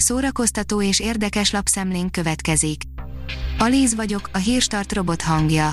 Szórakoztató és érdekes lapszemlénk következik. Alíz vagyok, a hírstart robot hangja.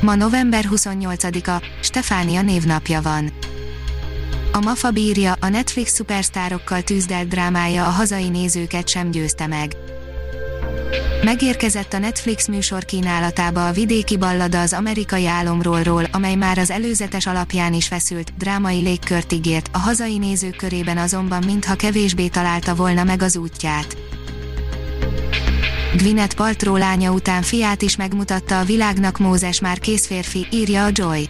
Ma november 28-a, Stefánia névnapja van. A Mafa bírja, a Netflix szupersztárokkal tűzdelt drámája a hazai nézőket sem győzte meg. Megérkezett a Netflix műsor kínálatába a vidéki ballada az amerikai álomról, amely már az előzetes alapján is feszült, drámai légkört ígért, a hazai nézők körében azonban mintha kevésbé találta volna meg az útját. Gwyneth Paltrow lánya után fiát is megmutatta a világnak Mózes már kész férfi, írja a Joy.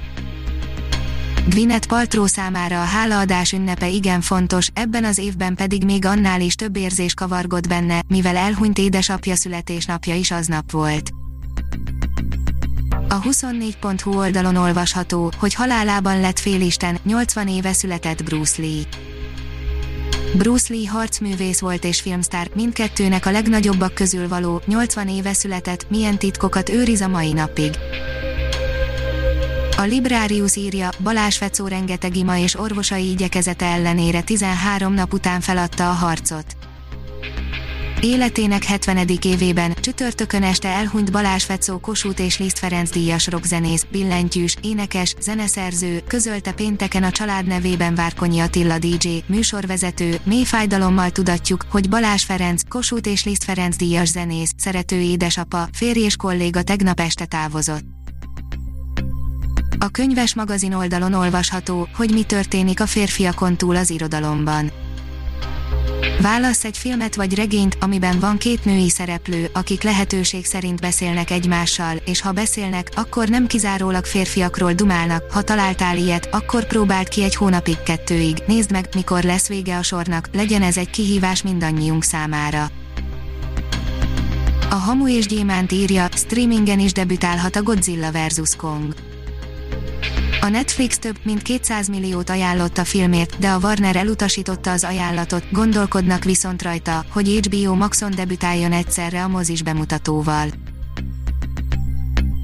Gwyneth Paltrow számára a hálaadás ünnepe igen fontos, ebben az évben pedig még annál is több érzés kavargott benne, mivel elhunyt édesapja születésnapja is aznap volt. A 24.hu oldalon olvasható, hogy halálában lett félisten, 80 éve született Bruce Lee. Bruce Lee harcművész volt és filmsztár, mindkettőnek a legnagyobbak közül való, 80 éve született, milyen titkokat őriz a mai napig. A Librarius írja, Balázs Fecó rengeteg ima és orvosai igyekezete ellenére 13 nap után feladta a harcot. Életének 70. évében, csütörtökön este elhunyt Balázs Fecó Kossuth és Liszt Ferenc díjas rockzenész, billentyűs, énekes, zeneszerző, közölte pénteken a család nevében Várkonyi Attila DJ, műsorvezető, mély fájdalommal tudatjuk, hogy Balázs Ferenc, Kossuth és Liszt Ferenc díjas zenész, szerető édesapa, férj és kolléga tegnap este távozott. A könyves magazin oldalon olvasható, hogy mi történik a férfiakon túl az irodalomban. Válasz egy filmet vagy regényt, amiben van két női szereplő, akik lehetőség szerint beszélnek egymással, és ha beszélnek, akkor nem kizárólag férfiakról dumálnak, ha találtál ilyet, akkor próbáld ki egy hónapig kettőig, nézd meg, mikor lesz vége a sornak, legyen ez egy kihívás mindannyiunk számára. A Hamu és Gyémánt írja, streamingen is debütálhat a Godzilla vs. Kong. A Netflix több mint 200 milliót ajánlott a filmért, de a Warner elutasította az ajánlatot, gondolkodnak viszont rajta, hogy HBO Maxon debütáljon egyszerre a mozis bemutatóval.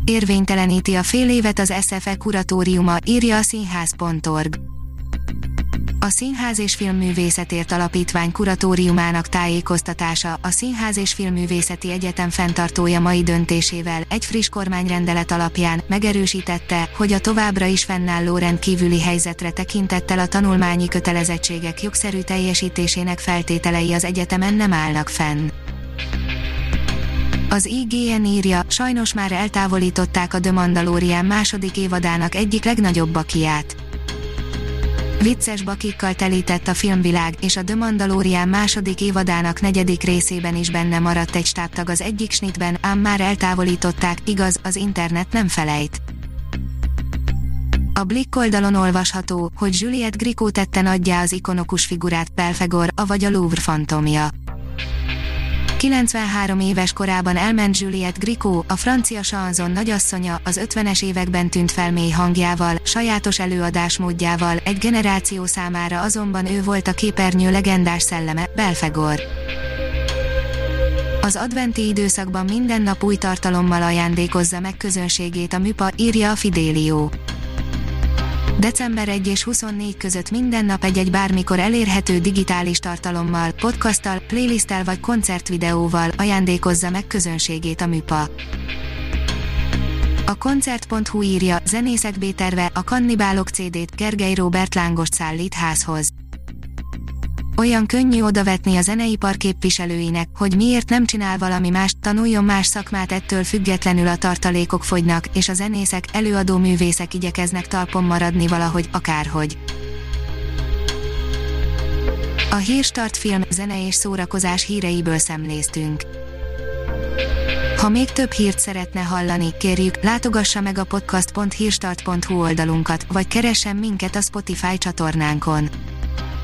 Érvényteleníti a fél évet az SFE kuratóriuma, írja a színház.org. A Színház és Filmművészetért Alapítvány kuratóriumának tájékoztatása a Színház és Filmművészeti Egyetem fenntartója mai döntésével egy friss kormányrendelet alapján megerősítette, hogy a továbbra is fennálló rendkívüli helyzetre tekintettel a tanulmányi kötelezettségek jogszerű teljesítésének feltételei az egyetemen nem állnak fenn. Az IGN írja, sajnos már eltávolították a The Mandalorian második évadának egyik legnagyobb bakiát Vicces bakikkal telített a filmvilág, és a The Mandalorian második évadának negyedik részében is benne maradt egy stábtag az egyik snitben, ám már eltávolították, igaz, az internet nem felejt. A Blick oldalon olvasható, hogy Juliette Gricot tette nagyjá az ikonokus figurát Belfegor, avagy a Louvre fantomja. 93 éves korában elment Juliette Gricot, a francia chanson nagyasszonya, az 50-es években tűnt fel mély hangjával, sajátos előadásmódjával, egy generáció számára azonban ő volt a képernyő legendás szelleme, Belfegor. Az adventi időszakban minden nap új tartalommal ajándékozza meg közönségét a műpa, írja a Fidélió december 1 és 24 között minden nap egy-egy bármikor elérhető digitális tartalommal, podcasttal, playlisttel vagy koncertvideóval ajándékozza meg közönségét a műpa. A koncert.hu írja, zenészek B-terve, a Kannibálok CD-t Gergely Robert Lángost szállít házhoz olyan könnyű odavetni a zeneipar képviselőinek, hogy miért nem csinál valami más, tanuljon más szakmát ettől függetlenül a tartalékok fogynak, és a zenészek, előadó művészek igyekeznek talpon maradni valahogy, akárhogy. A Hírstart film, zene és szórakozás híreiből szemléztünk. Ha még több hírt szeretne hallani, kérjük, látogassa meg a podcast.hírstart.hu oldalunkat, vagy keressen minket a Spotify csatornánkon